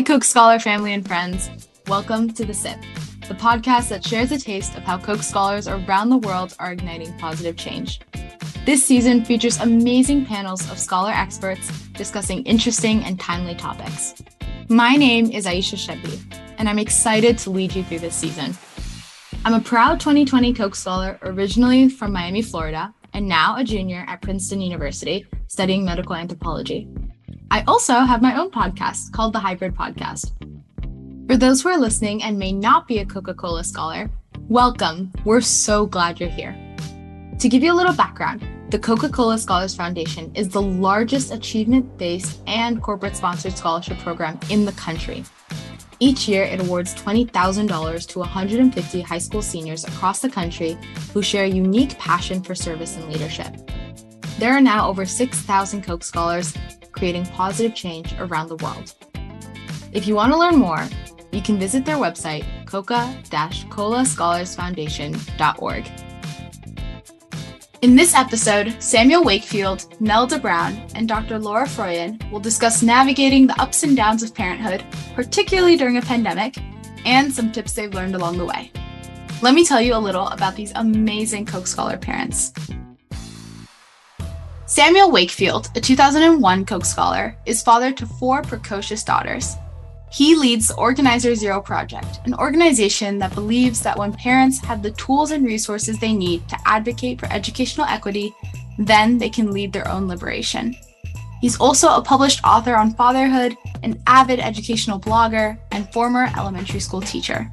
Hi, Coke Scholar family and friends. Welcome to The Sip, the podcast that shares a taste of how Coke Scholars around the world are igniting positive change. This season features amazing panels of scholar experts discussing interesting and timely topics. My name is Aisha Chebbi, and I'm excited to lead you through this season. I'm a proud 2020 Coke Scholar originally from Miami, Florida, and now a junior at Princeton University studying medical anthropology. I also have my own podcast called The Hybrid Podcast. For those who are listening and may not be a Coca Cola scholar, welcome. We're so glad you're here. To give you a little background, the Coca Cola Scholars Foundation is the largest achievement based and corporate sponsored scholarship program in the country. Each year, it awards $20,000 to 150 high school seniors across the country who share a unique passion for service and leadership. There are now over 6,000 Coke Scholars creating positive change around the world. If you want to learn more, you can visit their website, coca-colascholarsfoundation.org. In this episode, Samuel Wakefield, Nelda Brown, and Dr. Laura Froyen will discuss navigating the ups and downs of parenthood, particularly during a pandemic, and some tips they've learned along the way. Let me tell you a little about these amazing Coke Scholar parents. Samuel Wakefield, a 2001 Coke Scholar, is father to four precocious daughters. He leads the Organizer Zero Project, an organization that believes that when parents have the tools and resources they need to advocate for educational equity, then they can lead their own liberation. He's also a published author on fatherhood, an avid educational blogger, and former elementary school teacher.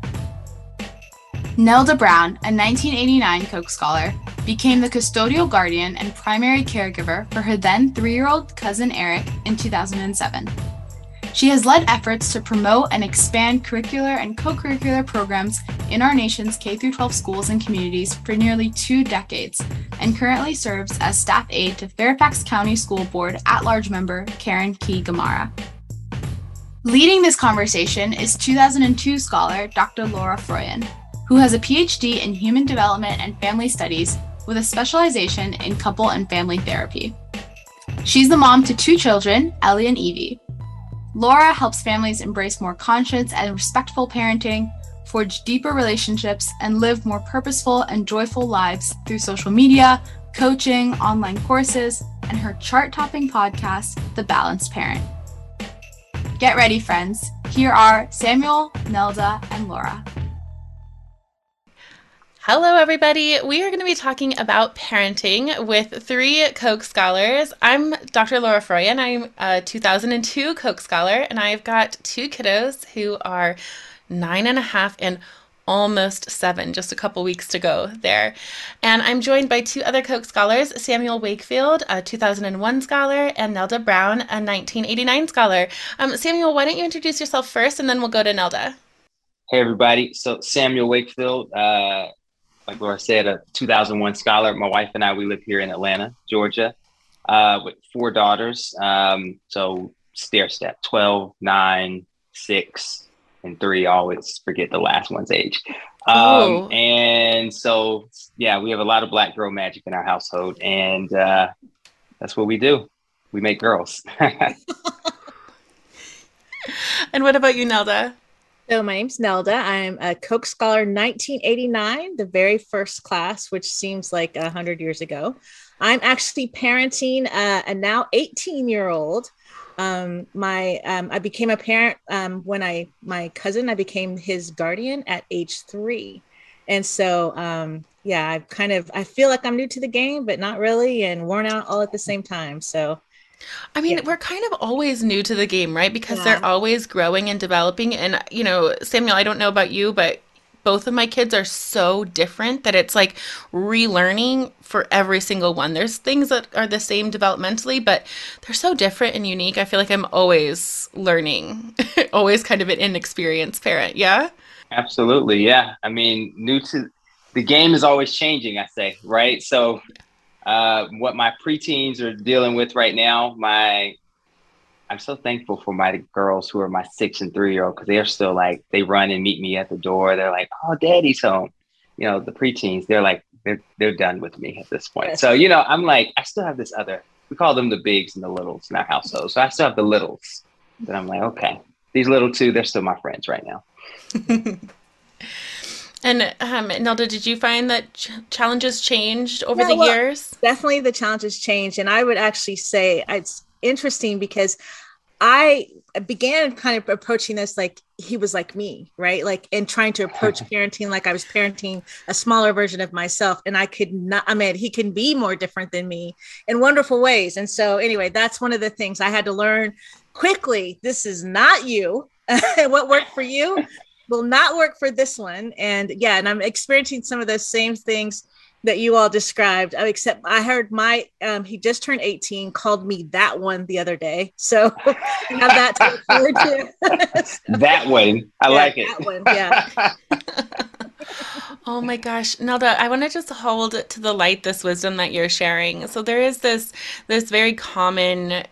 Nelda Brown, a 1989 Coke Scholar, became the custodial guardian and primary caregiver for her then three year old cousin Eric in 2007. She has led efforts to promote and expand curricular and co curricular programs in our nation's K 12 schools and communities for nearly two decades and currently serves as staff aide to Fairfax County School Board at large member Karen Keys-Gamarra. Leading this conversation is 2002 scholar Dr. Laura Froyen, who has a PhD in Human Development and Family Studies with a specialization in couple and family therapy. She's the mom to two children, Ellie and Evie. Laura helps families embrace more conscious and respectful parenting, forge deeper relationships, and live more purposeful and joyful lives through social media, coaching, online courses, and her chart topping podcast, The Balanced Parent. Get ready, friends. Here are Samuel, Nelda, and Laura. Hello, everybody. We are going to be talking about parenting with three Coke Scholars. I'm Dr. Laura Froyen. I'm a 2002 Coke Scholar, and I've got two kiddos who are nine and a half and almost seven, just a couple weeks to go there. And I'm joined by two other Coke Scholars Samuel Wakefield, a 2001 scholar, and Nelda Brown, a 1989 scholar. Um, Samuel, why don't you introduce yourself first, and then we'll go to Nelda. Hey, everybody. So, Samuel Wakefield, uh, like Laura said, a 2001 scholar. My wife and I, we live here in Atlanta, Georgia, uh, with four daughters. Um, so stair step 12, 9, 6, and 3. Always forget the last one's age. Um. And so, yeah, we have a lot of black girl magic in our household. And uh, that's what we do. We make girls. and what about you, Nelda? So my name's Nelda. I'm a Coke Scholar 1989, the very first class, which seems like a hundred years ago. I'm actually parenting uh, a now 18 year old. Um, my um, I became a parent um, when I my cousin I became his guardian at age three, and so um, yeah, I kind of I feel like I'm new to the game, but not really, and worn out all at the same time. So I mean, yeah. we're kind of always new to the game, right? Because yeah. they're always growing and developing. And, you know, Samuel, I don't know about you, but both of my kids are so different that it's like relearning for every single one. There's things that are the same developmentally, but they're so different and unique. I feel like I'm always learning, always kind of an inexperienced parent. Yeah. Absolutely. Yeah. I mean, new to the game is always changing, I say, right? So, uh, what my preteens are dealing with right now. My, I'm so thankful for my girls who are my six and three year old because they're still like they run and meet me at the door. They're like, "Oh, daddy's home." You know, the preteens, they're like they're they're done with me at this point. So you know, I'm like, I still have this other. We call them the bigs and the littles in our household. So I still have the littles. But I'm like, okay, these little two, they're still my friends right now. and um, Nelda, did you find that ch- challenges changed over yeah, the well, years? Definitely, the challenges changed, and I would actually say it's interesting because I began kind of approaching this like he was like me, right? Like, and trying to approach parenting like I was parenting a smaller version of myself. And I could not, I mean, he can be more different than me in wonderful ways. And so, anyway, that's one of the things I had to learn quickly. This is not you. what worked for you will not work for this one. And yeah, and I'm experiencing some of those same things that you all described. Uh, except I heard my um, he just turned 18, called me that one the other day. So have that to look forward to. that one. I yeah, like it. That one, yeah. oh my gosh. Nelda, I want to just hold to the light this wisdom that you're sharing. So there is this this very common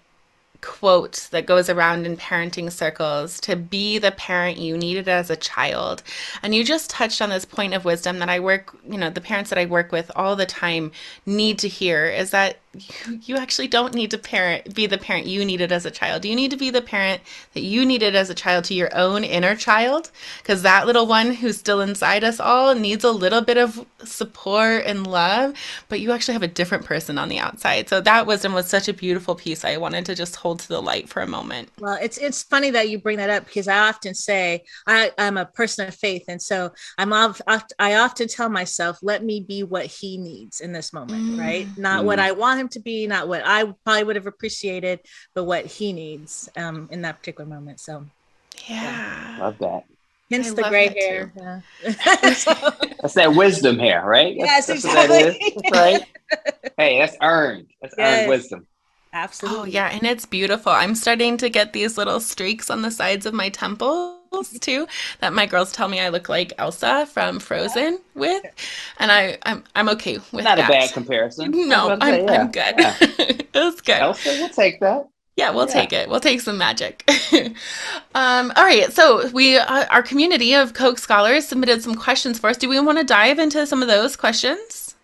quote that goes around in parenting circles to be the parent you needed as a child. And you just touched on this point of wisdom that I work, you know, the parents that I work with all the time need to hear is that you, you actually don't need to parent be the parent you needed as a child. You need to be the parent that you needed as a child to your own inner child because that little one who's still inside us all needs a little bit of support and love, but you actually have a different person on the outside. So that wisdom was such a beautiful piece. I wanted to just hold to the light for a moment. Well, it's it's funny that you bring that up because I often say I, I'm a person of faith, and so I'm oft, I often tell myself, let me be what he needs in this moment, mm. right? Not mm. what I want him him to be, not what I probably would have appreciated, but what he needs um, in that particular moment. So, yeah, love that. Hence I the gray hair. Yeah. that's that wisdom hair, right? That's, yes, that's exactly. right? hey, that's earned. That's yes. earned wisdom. Absolutely. Oh, yeah. And it's beautiful. I'm starting to get these little streaks on the sides of my temples too that my girls tell me I look like Elsa from Frozen with. And I, I'm, I'm okay with Not that. a bad comparison. No, I'm, say, yeah. I'm good. Yeah. it's good. Elsa, we'll take that. Yeah, we'll yeah. take it. We'll take some magic. um, all right. So we, uh, our community of Coke scholars submitted some questions for us. Do we want to dive into some of those questions?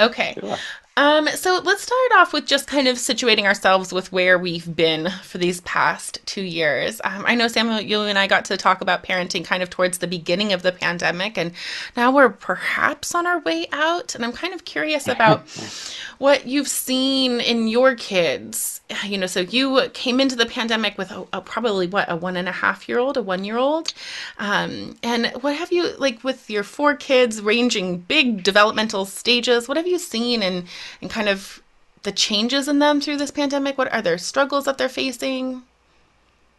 Okay. Sure. Um, so let's start off with just kind of situating ourselves with where we've been for these past two years. Um, I know Samuel, you and I got to talk about parenting kind of towards the beginning of the pandemic, and now we're perhaps on our way out. And I'm kind of curious about what you've seen in your kids. You know, so you came into the pandemic with a, a probably what a one and a half year old, a one year old, um, and what have you like with your four kids ranging big developmental stages? What have you seen in and kind of the changes in them through this pandemic? What are their struggles that they're facing?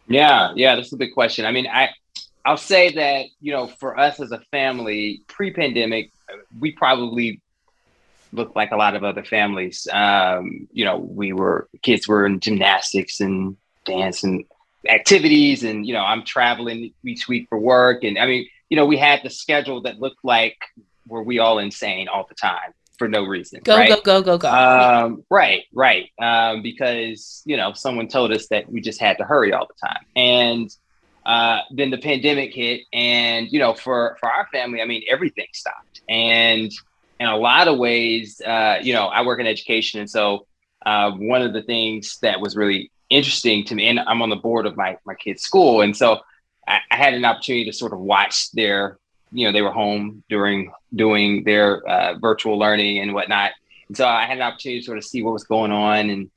Yeah, yeah, that's a big question. I mean, I I'll say that, you know, for us as a family, pre-pandemic, we probably looked like a lot of other families. Um, you know, we were kids were in gymnastics and dance and activities and you know, I'm traveling each week for work and I mean, you know, we had the schedule that looked like were we all insane all the time for no reason. Go, right? go, go, go, go. Um, right, right. Um, because, you know, someone told us that we just had to hurry all the time. And uh, then the pandemic hit. And, you know, for, for our family, I mean, everything stopped. And in a lot of ways, uh, you know, I work in education. And so uh, one of the things that was really interesting to me, and I'm on the board of my, my kid's school. And so I, I had an opportunity to sort of watch their you know they were home during doing their uh, virtual learning and whatnot and so i had an opportunity to sort of see what was going on and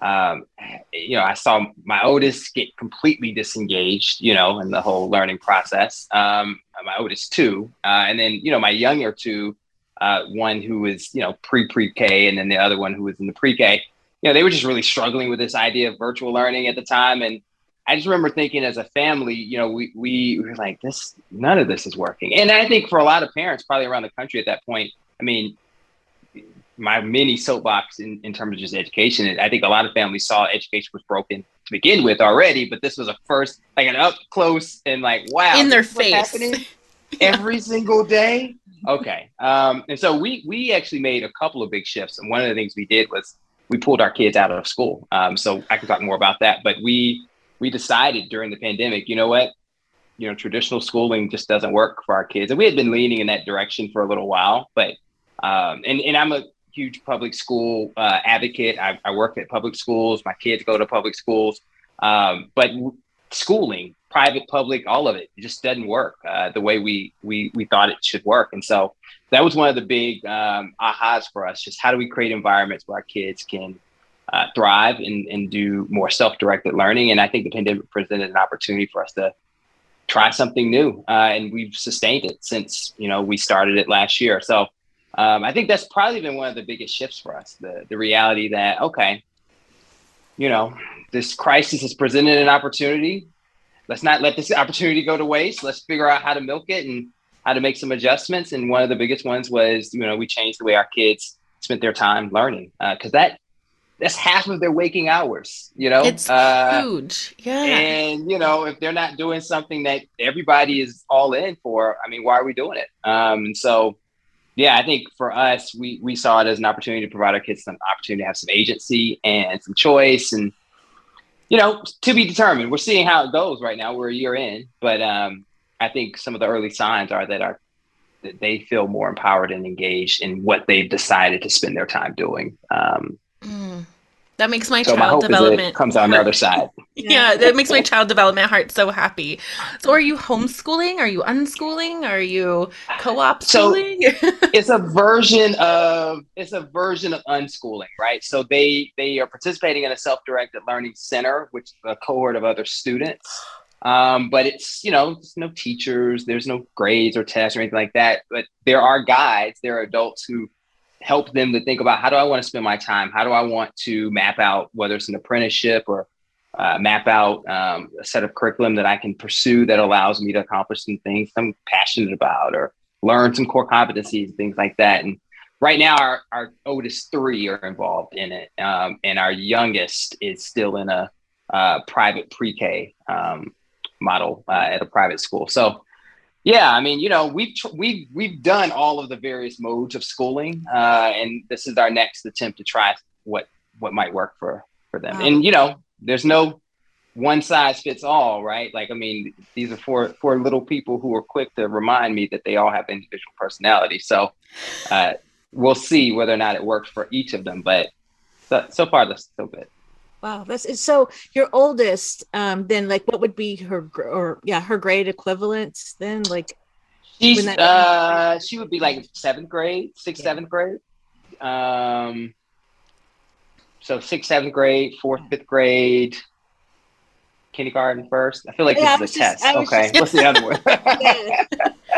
um, you know i saw my oldest get completely disengaged you know in the whole learning process um, my oldest two uh, and then you know my younger two uh, one who was you know pre pre-k and then the other one who was in the pre-k you know they were just really struggling with this idea of virtual learning at the time and I just remember thinking as a family, you know, we, we were like, this, none of this is working. And I think for a lot of parents, probably around the country at that point, I mean, my mini soapbox in, in terms of just education, I think a lot of families saw education was broken to begin with already, but this was a first, like an up close and like, wow. In their face. every single day. Okay. Um, and so we, we actually made a couple of big shifts. And one of the things we did was we pulled our kids out of school. Um, so I can talk more about that, but we, we decided during the pandemic, you know what? You know, traditional schooling just doesn't work for our kids. And we had been leaning in that direction for a little while, but, um, and, and I'm a huge public school uh, advocate. I, I work at public schools. My kids go to public schools. Um, but schooling private, public, all of it. It just doesn't work uh, the way we we we thought it should work. And so that was one of the big um, ahas for us. Just how do we create environments where our kids can uh, thrive and, and do more self-directed learning? And I think the pandemic presented an opportunity for us to try something new, uh, and we've sustained it since you know we started it last year. So um, I think that's probably been one of the biggest shifts for us. The the reality that okay, you know, this crisis has presented an opportunity. Let's not let this opportunity go to waste. Let's figure out how to milk it and how to make some adjustments. And one of the biggest ones was, you know, we changed the way our kids spent their time learning because uh, that that's half of their waking hours. You know, it's uh, huge. Yeah, and you know, if they're not doing something that everybody is all in for, I mean, why are we doing it? Um, and so yeah, I think for us, we we saw it as an opportunity to provide our kids some opportunity to have some agency and some choice, and you know, to be determined. We're seeing how it goes right now. We're a year in, but um, I think some of the early signs are that our that they feel more empowered and engaged in what they've decided to spend their time doing. Um, mm. That makes my so child my development comes on the other side. yeah, that makes my child development heart so happy. So, are you homeschooling? Are you unschooling? Are you co-op schooling? So it's a version of it's a version of unschooling, right? So they they are participating in a self-directed learning center, which is a cohort of other students. Um, but it's you know there's no teachers, there's no grades or tests or anything like that. But there are guides, there are adults who help them to think about how do I want to spend my time? How do I want to map out whether it's an apprenticeship or uh, map out um, a set of curriculum that I can pursue that allows me to accomplish some things I'm passionate about or learn some core competencies, and things like that. And right now, our, our oldest three are involved in it, um, and our youngest is still in a uh, private pre-K um, model uh, at a private school. So yeah, I mean, you know, we've we've we've done all of the various modes of schooling, uh, and this is our next attempt to try what what might work for for them. Wow. And you know, there's no one size fits all, right? Like, I mean, these are four four little people who are quick to remind me that they all have individual personality. So uh, we'll see whether or not it works for each of them. But so, so far, that's so good. Wow, that's so. Your oldest, um, then like, what would be her or yeah, her grade equivalent? Then like, she's that- uh, she would be like seventh grade, sixth, yeah. seventh grade. Um, so sixth, seventh grade, fourth, fifth grade, kindergarten first. I feel like yeah, this is a just, test. Okay, just, what's the other one? yeah.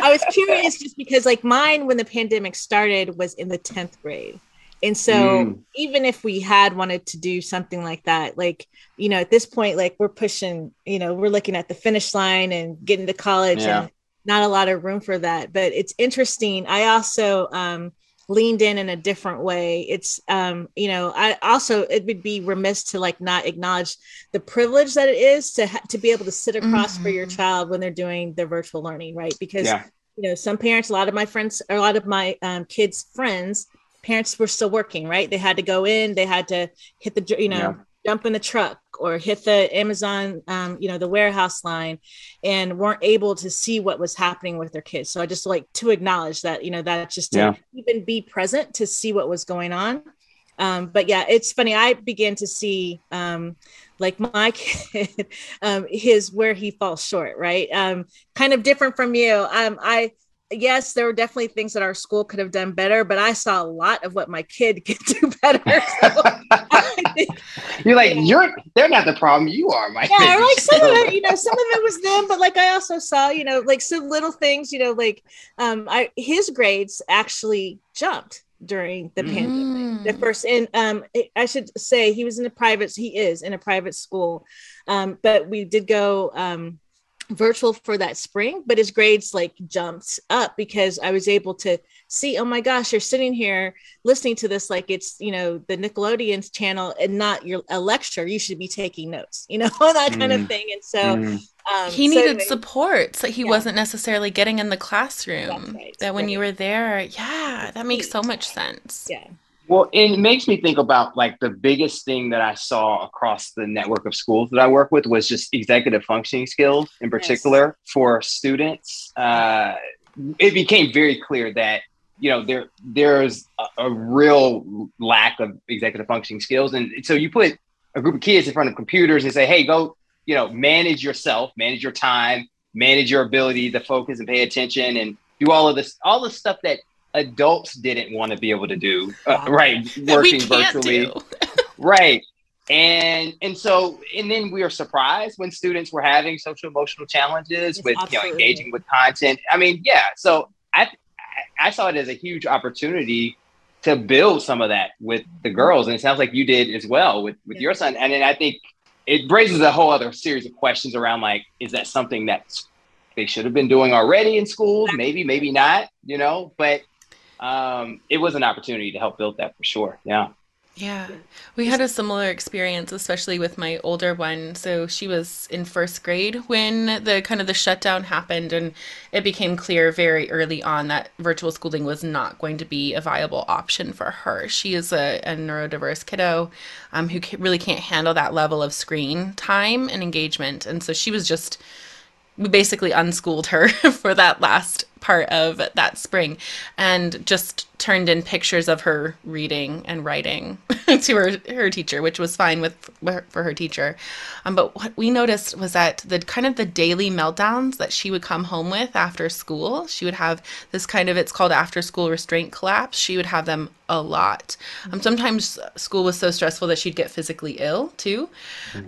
I was curious just because like mine when the pandemic started was in the tenth grade. And so mm. even if we had wanted to do something like that, like, you know, at this point, like we're pushing, you know, we're looking at the finish line and getting to college yeah. and not a lot of room for that. But it's interesting. I also um, leaned in in a different way. It's, um, you know, I also, it would be remiss to like not acknowledge the privilege that it is to, ha- to be able to sit across mm-hmm. for your child when they're doing their virtual learning, right? Because, yeah. you know, some parents, a lot of my friends, or a lot of my um, kids' friends, parents were still working, right? They had to go in, they had to hit the, you know, yeah. jump in the truck or hit the Amazon, um, you know, the warehouse line and weren't able to see what was happening with their kids. So I just like to acknowledge that, you know, that just to yeah. even be present to see what was going on. Um, but yeah, it's funny. I began to see, um, like my kid, um, his where he falls short, right? Um, kind of different from you. Um, I yes, there were definitely things that our school could have done better, but I saw a lot of what my kid could do better. So think, you're like, yeah. you're they're not the problem, you are, my yeah, kid. like some of it, you know, some of it was them, but like I also saw, you know, like some little things, you know, like um I his grades actually jumped during the mm. pandemic. The first and um I should say he was in a private he is in a private school. Um, but we did go um virtual for that spring, but his grades like jumped up because I was able to see, oh my gosh, you're sitting here listening to this like it's, you know, the Nickelodeon's channel and not your a lecture. You should be taking notes, you know, that kind mm. of thing. And so mm. um, he needed anyway, support. So he yeah. wasn't necessarily getting in the classroom. Right. That when right. you were there, yeah, that makes so much sense. Yeah. Well, it makes me think about like the biggest thing that I saw across the network of schools that I work with was just executive functioning skills in particular yes. for students. Uh, it became very clear that you know there there's a, a, real lack of executive functioning skills, and so you put a group of kids in front of computers and say, "Hey, go you know, manage yourself, manage your time, manage your ability to focus and pay attention and do all of this, all the stuff that adults didn't want to be able to do, uh, right? Working virtually, right? And and so and then we are surprised when students were having social emotional challenges yes, with absolutely. you know engaging with content. I mean, yeah. So I I saw it as a huge opportunity to build some of that with the girls, and it sounds like you did as well with with your son. And then I think it raises a whole other series of questions around like, is that something that they should have been doing already in school? Maybe, maybe not. You know, but um, it was an opportunity to help build that for sure. Yeah. Yeah, we had a similar experience, especially with my older one. So she was in first grade when the kind of the shutdown happened, and it became clear very early on that virtual schooling was not going to be a viable option for her. She is a, a neurodiverse kiddo um, who really can't handle that level of screen time and engagement, and so she was just we basically unschooled her for that last part of that spring. And just turned in pictures of her reading and writing to her her teacher which was fine with for her teacher. Um, but what we noticed was that the kind of the daily meltdowns that she would come home with after school she would have this kind of it's called after school restraint collapse. She would have them a lot. Um, sometimes school was so stressful that she'd get physically ill too.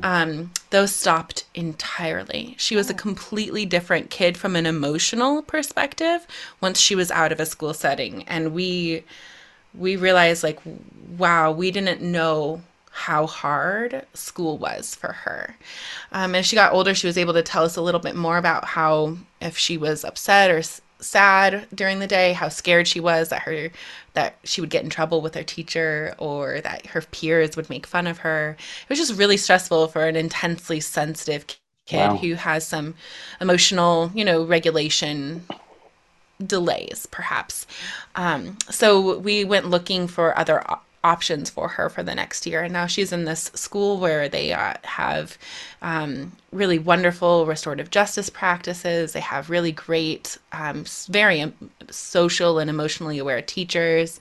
Um, those stopped entirely. She was a completely different kid from an emotional perspective once she was out of a school setting. And we we realized like wow we didn't know how hard school was for her. Um, as she got older, she was able to tell us a little bit more about how, if she was upset or s- sad during the day, how scared she was that her that she would get in trouble with her teacher or that her peers would make fun of her. It was just really stressful for an intensely sensitive kid wow. who has some emotional, you know, regulation delays, perhaps. Um, so we went looking for other op- options for her for the next year. And now she's in this school where they uh, have um, really wonderful restorative justice practices. They have really great, um, very um, social and emotionally aware teachers.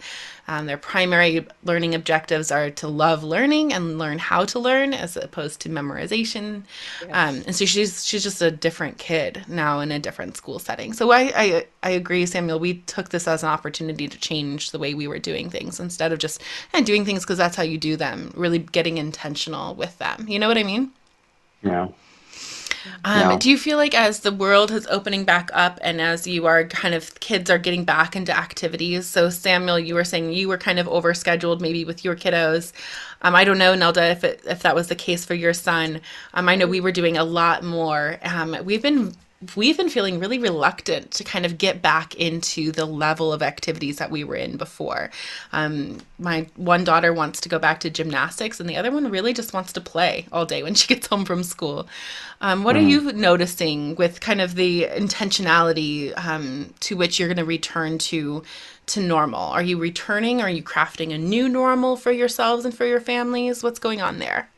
Um, their primary learning objectives are to love learning and learn how to learn, as opposed to memorization. Yes. Um, and so she's she's just a different kid now in a different school setting. So I, I I agree, Samuel. We took this as an opportunity to change the way we were doing things instead of just and doing things because that's how you do them. Really getting intentional with them. You know what I mean? Yeah. Um, Do you feel like as the world is opening back up and as you are kind of kids are getting back into activities? So Samuel, you were saying you were kind of overscheduled maybe with your kiddos. Um, I don't know, Nelda, if it, if that was the case for your son. Um, I know we were doing a lot more. Um, we've been we've been feeling really reluctant to kind of get back into the level of activities that we were in before. Um, my one daughter wants to go back to gymnastics, and the other one really just wants to play all day when she gets home from school. Um, what mm. are you noticing with kind of the intentionality um, to which you're going to return to to normal? Are you returning? Are you crafting a new normal for yourselves and for your families? What's going on there?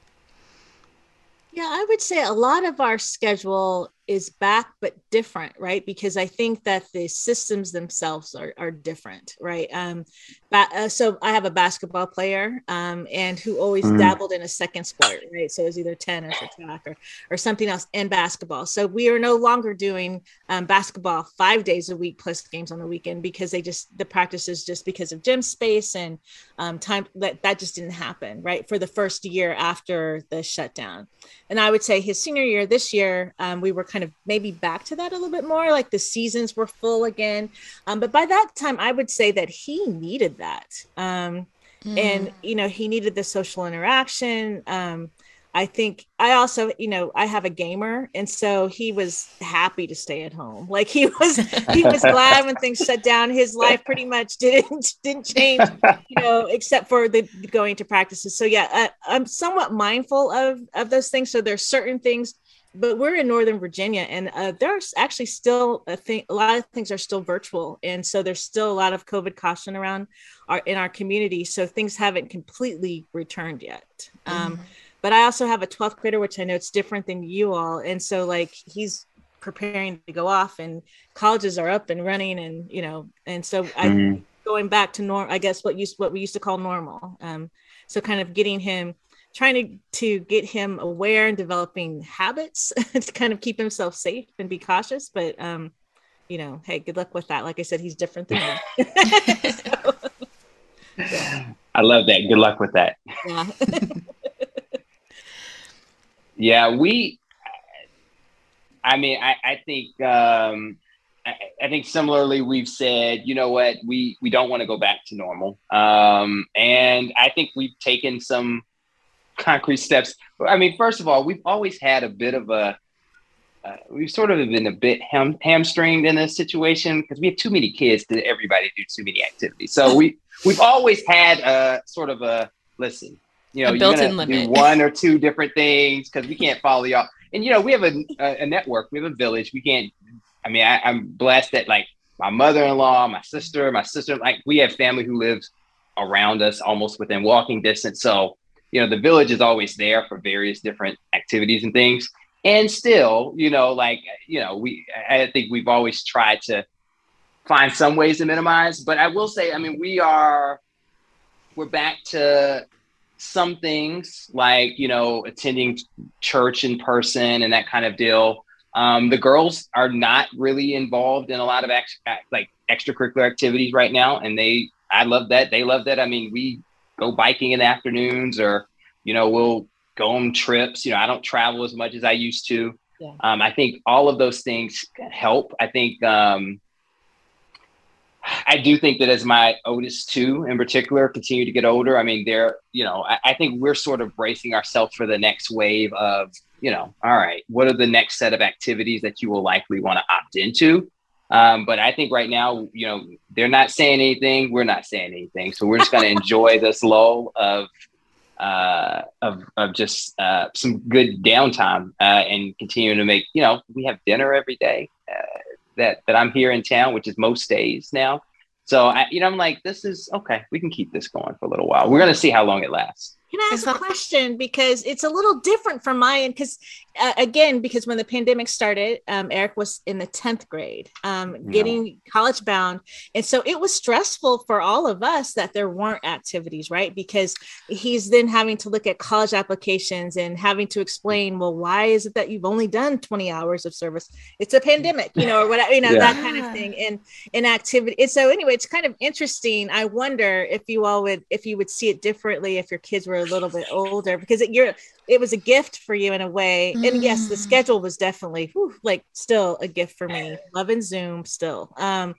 Yeah, I would say a lot of our schedule is back but different right? Because i think that the systems themselves are, are different right? Um but, uh, so i have a basketball player um and who always mm. dabbled in a second sport right? So it was either tennis or track or, or something else in basketball. So we are no longer doing um, basketball five days a week plus games on the weekend because they just the practices just because of gym space and um, time that that just didn't happen right for the first year after the shutdown. And i would say his senior year this year um, we were kind of maybe back to that a little bit more like the seasons were full again. Um, but by that time i would say that he needed that um, mm. and you know he needed the social interaction um, I think I also, you know, I have a gamer, and so he was happy to stay at home. Like he was, he was glad when things shut down. His life pretty much didn't didn't change, you know, except for the going to practices. So yeah, I, I'm somewhat mindful of of those things. So there's certain things but we're in Northern Virginia, and uh, there's actually still a thing. A lot of things are still virtual, and so there's still a lot of COVID caution around our in our community. So things haven't completely returned yet. Um, mm-hmm. But I also have a 12th grader, which I know it's different than you all, and so like he's preparing to go off, and colleges are up and running, and you know, and so mm-hmm. I going back to norm. I guess what used what we used to call normal. Um, so kind of getting him trying to to get him aware and developing habits to kind of keep himself safe and be cautious. But um, you know, hey, good luck with that. Like I said, he's different than me. so, yeah. I love that. Good luck with that. Yeah. yeah, we. I mean, I, I think um, I, I, think similarly we've said, you know what, we we don't want to go back to normal, um, and I think we've taken some concrete steps. I mean, first of all, we've always had a bit of a uh, we've sort of been a bit ham- hamstringed in this situation because we have too many kids to everybody do too many activities. So we we've always had a sort of a listen, you know, you're gonna do one or two different things because we can't follow y'all. And you know, we have a, a, a network, we have a village. We can't. I mean, I, I'm blessed that like my mother-in-law, my sister, my sister, like we have family who lives around us, almost within walking distance. So you know, the village is always there for various different activities and things. And still, you know, like you know, we I think we've always tried to find some ways to minimize. But I will say, I mean, we are we're back to some things like you know attending church in person and that kind of deal. Um, the girls are not really involved in a lot of ex- like extracurricular activities right now, and they I love that they love that. I mean, we go biking in the afternoons, or you know we'll go on trips. You know, I don't travel as much as I used to. Yeah. Um, I think all of those things help. I think um, I do think that as my oldest two in particular continue to get older, I mean, they're, you know, I, I, think we're sort of bracing ourselves for the next wave of, you know, all right, what are the next set of activities that you will likely want to opt into? Um, but I think right now, you know, they're not saying anything. We're not saying anything. So we're just going to enjoy this lull of, uh, of, of just uh, some good downtime uh, and continuing to make, you know, we have dinner every day. Uh, that that I'm here in town, which is most days now. So I, you know, I'm like, this is okay. We can keep this going for a little while. We're gonna see how long it lasts. Can I ask a question because it's a little different from my end? Because uh, again, because when the pandemic started, um, Eric was in the tenth grade, um, getting college bound, and so it was stressful for all of us that there weren't activities, right? Because he's then having to look at college applications and having to explain, well, why is it that you've only done twenty hours of service? It's a pandemic, you know, or whatever, you know, yeah. that kind of thing, and in activity. And so anyway, it's kind of interesting. I wonder if you all would, if you would see it differently if your kids were a little bit older because it, you're it was a gift for you in a way mm. and yes the mm. schedule was definitely whew, like still a gift for me loving zoom still um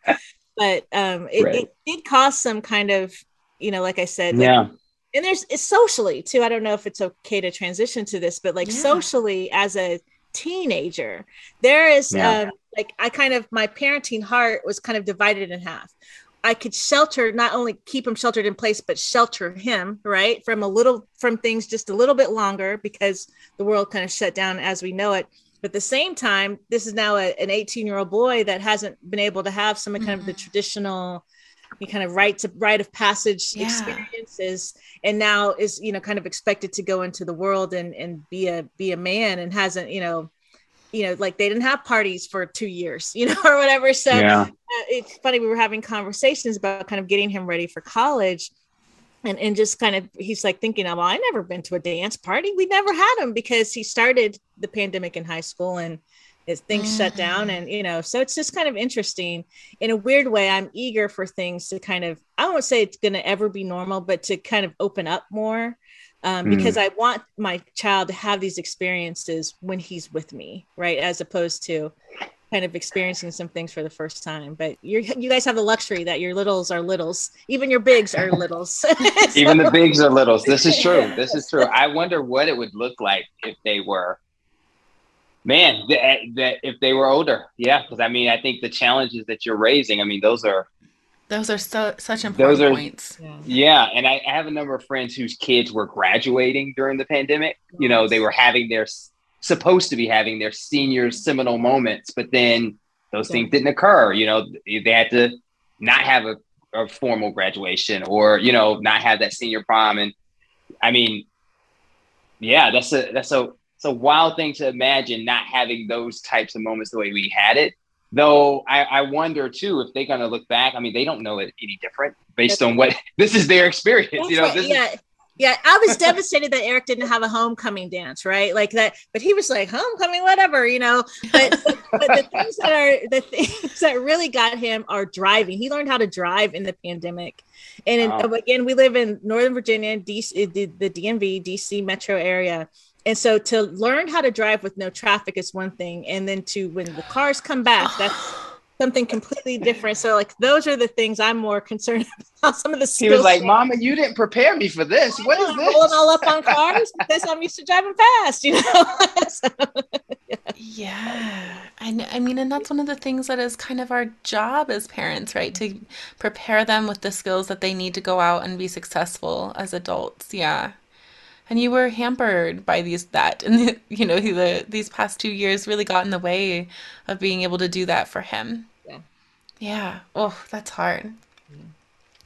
but um it, right. it did cause some kind of you know like i said like, yeah and there's it's socially too i don't know if it's okay to transition to this but like yeah. socially as a teenager there is yeah. um like i kind of my parenting heart was kind of divided in half I could shelter, not only keep him sheltered in place, but shelter him, right, from a little, from things just a little bit longer because the world kind of shut down as we know it. But at the same time, this is now a, an 18 year old boy that hasn't been able to have some kind mm-hmm. of the mm-hmm. traditional kind of rites of rite of passage yeah. experiences and now is you know kind of expected to go into the world and and be a be a man and hasn't you know you know, like they didn't have parties for two years, you know, or whatever. So yeah. uh, it's funny. We were having conversations about kind of getting him ready for college. And, and just kind of, he's like thinking, well, I never been to a dance party. We never had him because he started the pandemic in high school and his things mm. shut down. And, you know, so it's just kind of interesting in a weird way. I'm eager for things to kind of, I won't say it's going to ever be normal, but to kind of open up more um, mm. because I want my child to have these experiences when he's with me, right? As opposed to kind of experiencing some things for the first time. But you you guys have the luxury that your littles are littles, even your bigs are littles. so, even the bigs are littles. This is true. This is true. I wonder what it would look like if they were. Man, that, that if they were older, yeah, because I mean, I think the challenges that you're raising, I mean, those are those are so such important are, points. Yeah, and I, I, have a number of friends whose kids were graduating during the pandemic. Yes. You know, they were having their supposed to be having their senior seminal moments, but then those yeah. things didn't occur. You know, they had to not have a, a formal graduation or you know not have that senior prom. And I mean, yeah, that's a that's a it's a wild thing to imagine not having those types of moments the way we had it Though I, I wonder too if they're gonna look back. I mean, they don't know it any different based That's on what this is their experience. That's you know, right. yeah. Is, yeah, I was devastated that Eric didn't have a homecoming dance, right? Like that, but he was like homecoming, whatever, you know. But, but, the things that are the things that really got him are driving. He learned how to drive in the pandemic, and in, wow. again, we live in Northern Virginia, DC, the DMV, DC metro area. And so to learn how to drive with no traffic is one thing, and then to when the cars come back, that's something completely different. So like those are the things I'm more concerned about. Some of the skills. He was like, "Mama, you didn't prepare me for this. What is this?" Pulling all up on cars because I'm used to driving fast, you know. so, yeah. yeah, and I mean, and that's one of the things that is kind of our job as parents, right? To prepare them with the skills that they need to go out and be successful as adults. Yeah and you were hampered by these that and the, you know the these past two years really got in the way of being able to do that for him. Yeah. Yeah. Oh that's hard.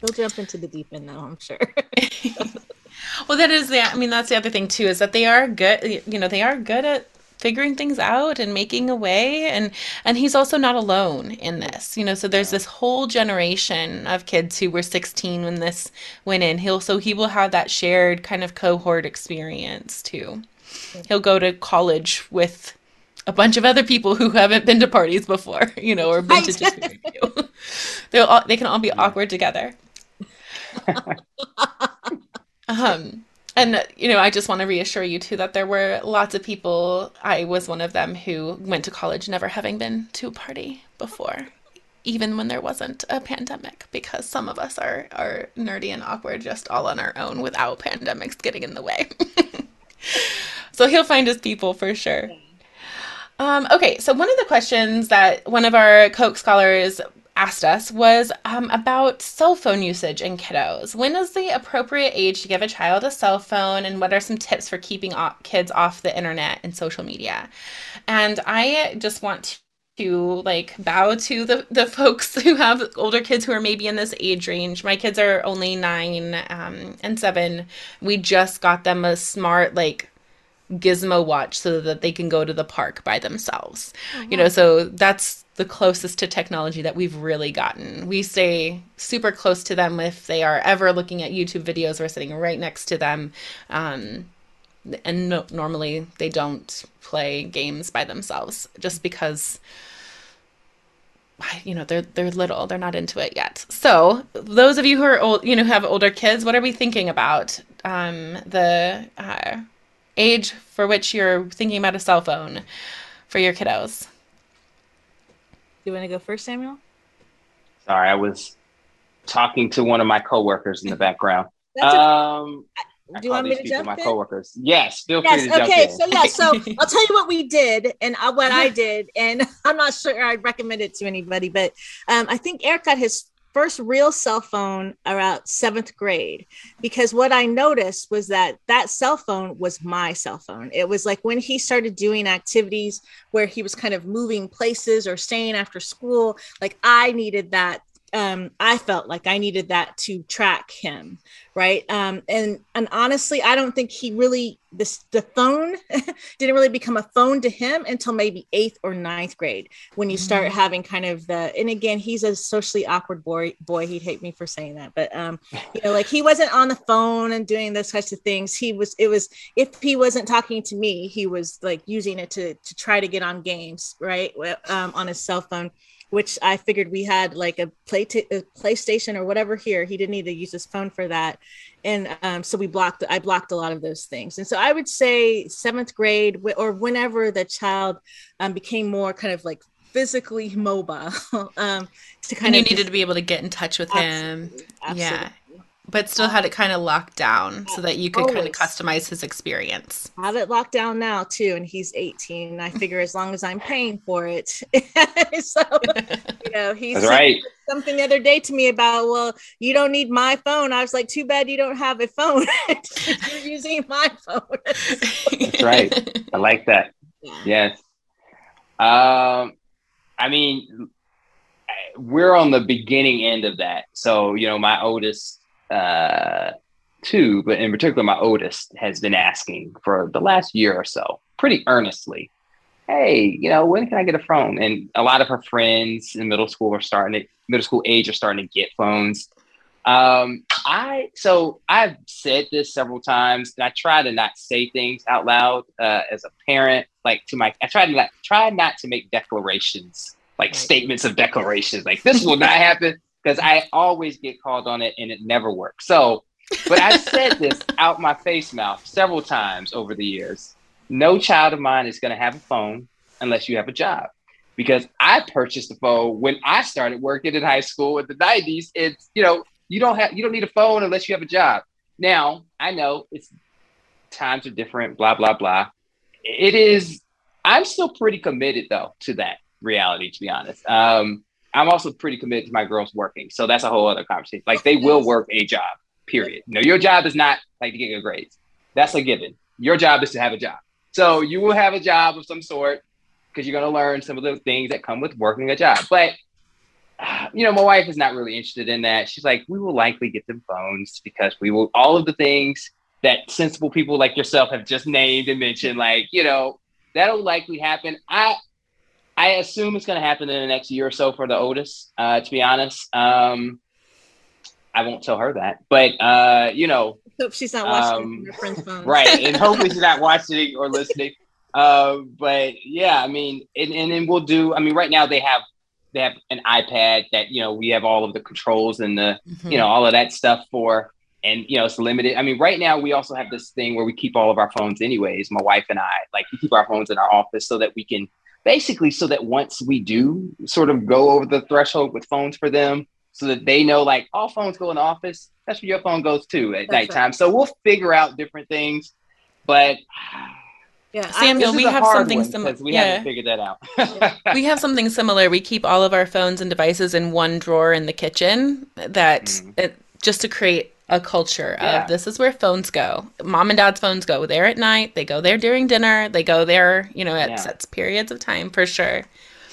He'll jump into the deep end now i'm sure. Well that is the i mean that's the other thing too is that they are good you know they are good at figuring things out and making a way and and he's also not alone in this you know so there's this whole generation of kids who were 16 when this went in. He'll so he will have that shared kind of cohort experience too. He'll go to college with a bunch of other people who haven't been to parties before you know or been to just they'll all, they can all be awkward together. Um and you know i just want to reassure you too that there were lots of people i was one of them who went to college never having been to a party before even when there wasn't a pandemic because some of us are are nerdy and awkward just all on our own without pandemics getting in the way. So he'll find his people for sure. Um, okay so one of the questions that one of our Coke scholars asked us was um, about cell phone usage in kiddos. When is the appropriate age to give a child a cell phone, and what are some tips for keeping kids off the internet and social media? And I just want to like bow to the the folks who have older kids who are maybe in this age range. My kids are only nine um, and seven. We just got them a smart like gizmo watch so that they can go to the park by themselves. Mm-hmm. You know, so that's the closest to technology that we've really gotten. We stay super close to them if they are ever looking at YouTube videos. We're sitting right next to them. Um, and no, normally they don't play games by themselves just because you know they're they're little they're not into it yet so those of you who are old you know have older kids what are we thinking about um, the uh, age for which you're thinking about a cell phone for your kiddos you want to go first, Samuel? Sorry, I was talking to one of my coworkers in the background. Um, do you want me to jump my in? coworkers. Yes, feel yes, free to okay. jump in. So yeah, so I'll tell you what we did and uh, what I did, and I'm not sure I'd recommend it to anybody, but um, I think Eric got his first real cell phone around seventh grade because what I noticed was that that cell phone was my cell phone. It was like when he started doing activities where he was kind of moving places or staying after school, like I needed that um, I felt like I needed that to track him, right? Um, and and honestly, I don't think he really this the phone didn't really become a phone to him until maybe eighth or ninth grade when you start mm-hmm. having kind of the and again he's a socially awkward boy boy he'd hate me for saying that but um you know like he wasn't on the phone and doing those types of things he was it was if he wasn't talking to me he was like using it to to try to get on games right um, on his cell phone which I figured we had like a play t- a PlayStation or whatever here. He didn't need to use his phone for that, and um, so we blocked. I blocked a lot of those things, and so I would say seventh grade or whenever the child um, became more kind of like physically mobile um, to kind and you of needed just, to be able to get in touch with absolutely, him. Absolutely. Yeah but still had it kind of locked down so that you could kind of customize his experience. I have it locked down now too, and he's 18. I figure as long as I'm paying for it, so you know he's right. something the other day to me about well, you don't need my phone. I was like, too bad you don't have a phone. You're using my phone. That's right. I like that. Yeah. Yes. Um, I mean, we're on the beginning end of that. So you know, my oldest uh, two, but in particular, my oldest has been asking for the last year or so, pretty earnestly, "Hey, you know, when can I get a phone?" And a lot of her friends in middle school are starting to, middle school age are starting to get phones. Um, I so I've said this several times, and I try to not say things out loud uh, as a parent. Like to my, I try to not try not to make declarations, like right. statements of declarations, like this will not happen, because I always get called on it, and it never works. So, but I've said this out my face mouth several times over the years. No child of mine is going to have a phone unless you have a job because I purchased a phone when I started working in high school in the 90s. It's, you know, you don't have you don't need a phone unless you have a job. Now, I know it's times are different, blah, blah, blah. It is I'm still pretty committed though to that reality, to be honest. Um, I'm also pretty committed to my girls working. So that's a whole other conversation. Like they will work a job, period. No, your job is not like to get good grades. That's a given. Your job is to have a job. So you will have a job of some sort because you're going to learn some of the things that come with working a job. But you know, my wife is not really interested in that. She's like, we will likely get them phones because we will all of the things that sensible people like yourself have just named and mentioned, like, you know, that'll likely happen. I I assume it's gonna happen in the next year or so for the Otis, uh, to be honest. Um I won't tell her that, but uh, you know, hope she's not watching um, her friend's phone. right, and hopefully she's not watching or listening. Uh, but yeah, I mean, and, and then we'll do. I mean, right now they have they have an iPad that you know we have all of the controls and the mm-hmm. you know all of that stuff for and you know it's limited i mean right now we also have this thing where we keep all of our phones anyways my wife and i like we keep our phones in our office so that we can basically so that once we do sort of go over the threshold with phones for them so that they know like all phones go in the office that's where your phone goes too at that's nighttime right. so we'll figure out different things but yeah, Samuel, we have something similar. We yeah. haven't figured that out. we have something similar. We keep all of our phones and devices in one drawer in the kitchen. That mm. it, just to create a culture yeah. of this is where phones go. Mom and dad's phones go there at night. They go there during dinner. They go there, you know, at yeah. sets periods of time for sure.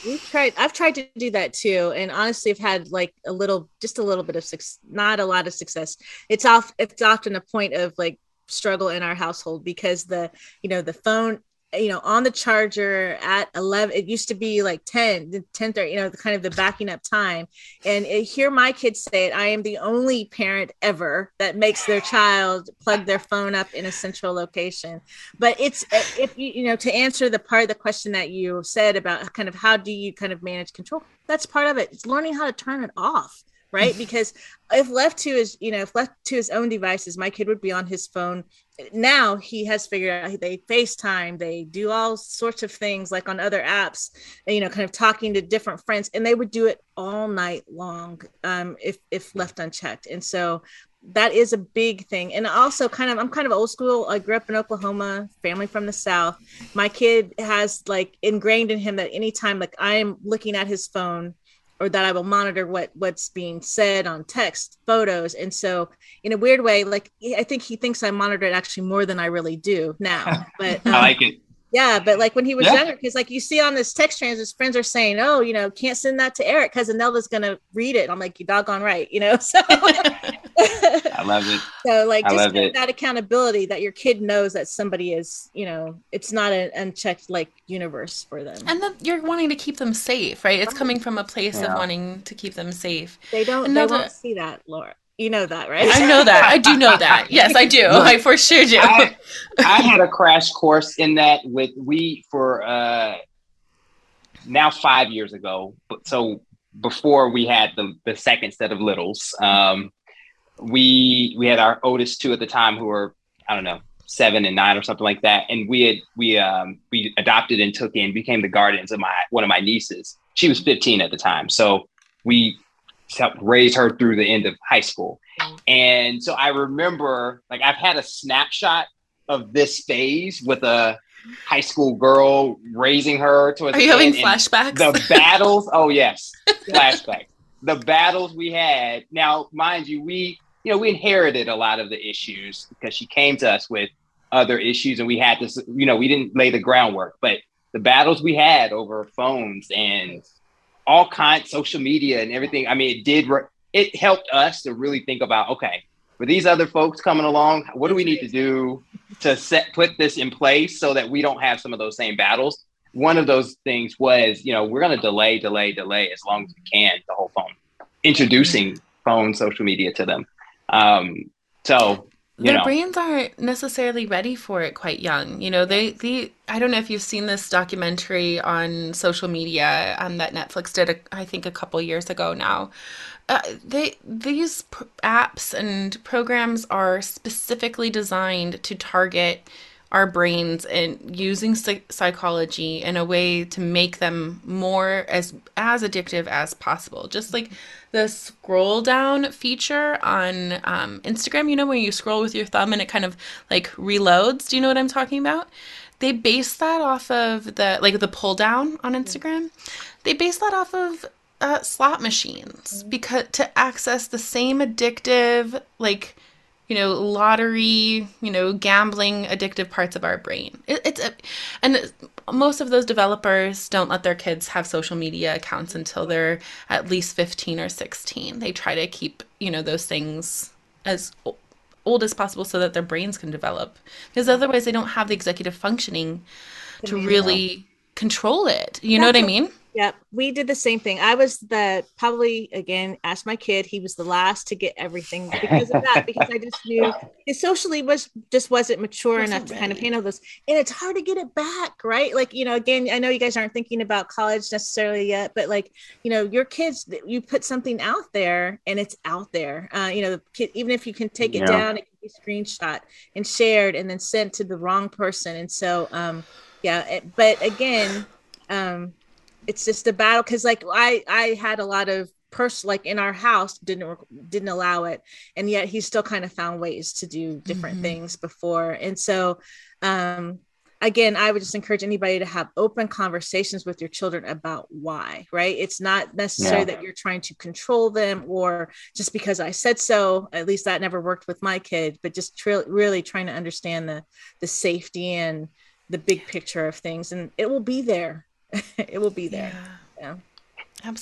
We've tried. I've tried to do that too, and honestly, I've had like a little, just a little bit of success. Not a lot of success. It's off. It's often a point of like struggle in our household because the you know the phone you know on the charger at 11 it used to be like 10 the 10 30 you know the kind of the backing up time. And it, hear my kids say it i am the only parent ever that makes their child plug their phone up in a central location. But it's uh, if you you know to answer the part of the question that you said about kind of how do you kind of manage control that's part of it. It's learning how to turn it off right? Because if left to his you know if left to his own devices my kid would be on his phone. Now he has figured out they facetime they do all sorts of things like on other apps you know kind of talking to different friends and they would do it all night long um, if if left unchecked. And so that is a big thing. And also kind of i'm kind of old school. I grew up in oklahoma family from the south. My kid has like ingrained in him that anytime like i'm looking at his phone or that I will monitor what what's being said on text, photos, and so in a weird way, like I think he thinks I monitor it actually more than I really do now. But um, I like it. Yeah, but like when he was yeah. younger, because like you see on this text trans, his friends are saying, "Oh, you know, can't send that to Eric because Anelda's gonna read it." I'm like, "You doggone right," you know. So I love it. So like, just that accountability that your kid knows that somebody is, you know, it's not an unchecked like universe for them. And that you're wanting to keep them safe, right? It's coming from a place yeah. of wanting to keep them safe. They don't. Anelda, they won't see that, Laura. You know that, right? I know that. I do know that. Yes, I do. I for sure do. I, I, had a crash course in that with we for uh now five years ago. But so before we had the the second set of littles, um, we we had our oldest two at the time who were I don't know seven and nine or something like that, and we had we um we adopted and took in became the guardians of my one of my nieces. She was 15 at the time, so we helped raise her through the end of high school. Mm-hmm. And so I remember, like, I've had a snapshot of this phase with a high school girl raising her towards. Are you having flashbacks? The battles. oh yes, flashbacks. The battles we had. Now, mind you, we you know we inherited a lot of the issues because she came to us with other issues, and we had to you know we didn't lay the groundwork, but the battles we had over phones and all kinds social media and everything. I mean, it did it helped us to really think about okay, for these other folks coming along, what do we need to do to set put this in place so that we don't have some of those same battles? One of those things was, you know, we're going to delay, delay, delay as long as we can the whole phone introducing phone social media to them. Um, so their know. brains aren't necessarily ready for it quite young. You know, they, they I don't know if you've seen this documentary on social media um, that Netflix did, a, I think, a couple years ago now. Uh, they these pr- apps and programs are specifically designed to target our brains and using psychology in a way to make them more as as addictive as possible. Just like the scroll down feature on um, instagram you know when you scroll with your thumb and it kind of like reloads? Do you know what i'm talking about? They base that off of the like the pull down on instagram. They base that off of uh, slot machines mm-hmm. because to access the same addictive like you know, lottery, you know, gambling addictive parts of our brain. It, it's a, and most of those developers don't let their kids have social media accounts until they're at least 15 or 16. They try to keep, you know, those things as old as possible so that their brains can develop because otherwise they don't have the executive functioning to really control it. You That's know what I mean? Yep, we did the same thing. I was the probably again asked my kid. He was the last to get everything because of that. because I just knew his socially was just wasn't mature wasn't enough ready. to kind of handle this, and it's hard to get it back, right? Like you know, again, I know you guys aren't thinking about college necessarily yet, but like you know, your kids, you put something out there, and it's out there. Uh, you know, the kid, even if you can take it yeah. down, it can be screenshot and shared, and then sent to the wrong person, and so um, yeah. It, but again. Um, it's just a battle because like I I had a lot of person like in our house didn't didn't allow it and yet he still kind of found ways to do different mm-hmm. things before and so um again i would just encourage anybody to have open conversations with your children about why right it's not necessary yeah. that you're trying to control them or just because i said so at least that never worked with my kid but just tr- really trying to understand the the safety and the big picture of things and it will be there it will be there. Yeah. yeah.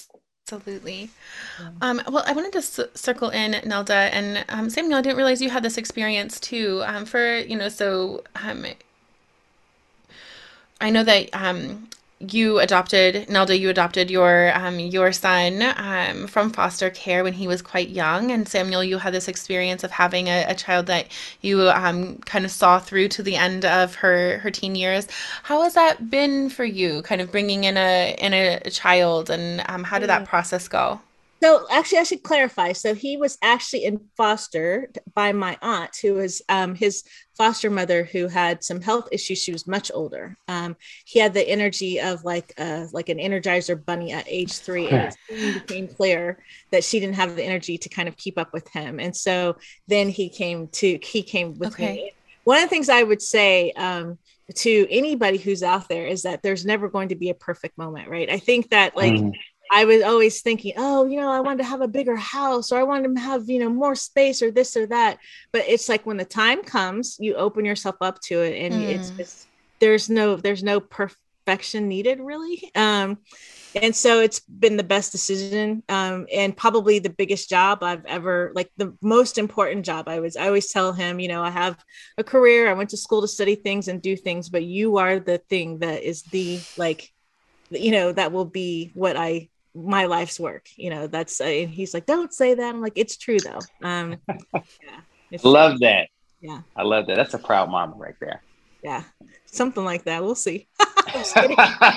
Absolutely. Yeah. Um, well, I wanted to c- circle in, Nelda, and um, Samuel, I didn't realize you had this experience too. Um, for, you know, so um, I know that um, you adopted Nelda. You adopted your um, your son um, from foster care when he was quite young, and Samuel, you had this experience of having a, a child that you um, kind of saw through to the end of her her teen years. How has that been for you? Kind of bringing in a in a, child, and um, how did that process go? So actually, I should clarify. So he was actually in foster by my aunt, who was um, his foster mother, who had some health issues. She was much older. Um, he had the energy of like uh, like an Energizer bunny at age three, and it became clear that she didn't have the energy to kind of keep up with him. And so then he came to he came with okay. me. One of the things I would say um, to anybody who's out there is that there's never going to be a perfect moment, right? I think that like. Mm I was always thinking, oh, you know, I wanted to have a bigger house or I wanted to have, you know, more space or this or that. But it's like when the time comes, you open yourself up to it and mm. it's just there's no there's no perfection needed really. Um and so it's been the best decision um, and probably the biggest job i've ever like the most important job i was i always tell him you know i have a career i went to school to study things and do things but you are the thing that is the like you know that will be what i my life's work you know that's uh, he's like don't say that. I'm like it's true though. Um yeah love true. that. Yeah. I love that. That's a proud mama right there. Yeah something like that. We'll see.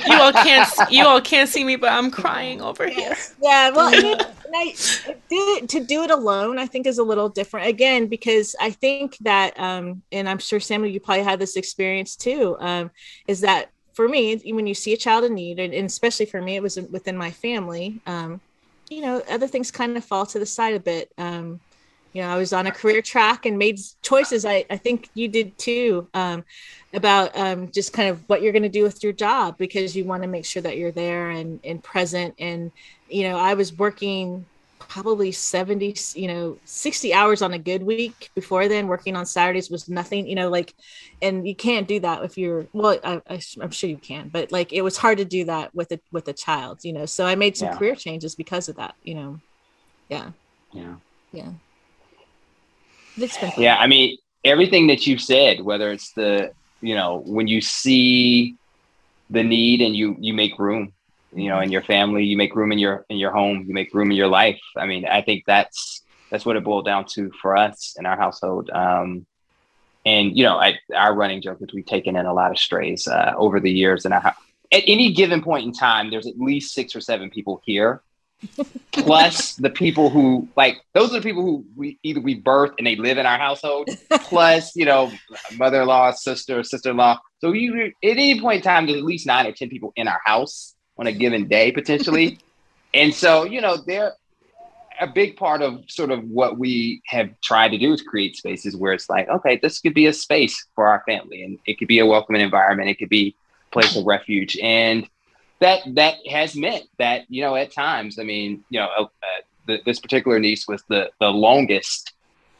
You all can't you all can't see me but i'm crying over here. Yeah well I, I, to do it alone i think is a little different. Again because i think that um and i'm sure samuel you probably had this experience too um is that for me, when you see a child in need, and, especially for me, it was within my family. Um, you know, other things kind of fall to the side a bit. Um, you know, I was on a career track and made choices. I, I think you did too um, about um, just kind of what you're going to do with your job because you want to make sure that you're there and, and present. And, you know, I was working probably 70 you know 60 hours on a good week. Before then working on saturdays was nothing you know like and you can't do that if you're well I, am sure you can but like it was hard to do that with a with a child you know. So i made some yeah. career changes because of that you know. Yeah. Yeah. Yeah. Yeah i mean everything that you've said whether it's the you know when you see the need and you you make room you know, in your family, you make room in your in your home, you make room in your life. I mean, I think that's that's what it boiled down to for us in our household. Um, and you know, I, our running joke is we've taken in a lot of strays uh, over the years, and I, at any given point in time, there's at least six or seven people here, plus the people who like those are the people who we either we birth and they live in our household, plus you know, mother-in-law, sister, sister-in-law. So you at any point in time, there's at least nine or ten people in our house on a given day potentially, and so you know they're a big part of sort of what we have tried to do is create spaces where it's like, okay, this could be a space for our family, and it could be a welcoming environment. It could be a place of refuge, and that that has meant that you know at times, I mean, you know, uh, the, this particular niece was the the longest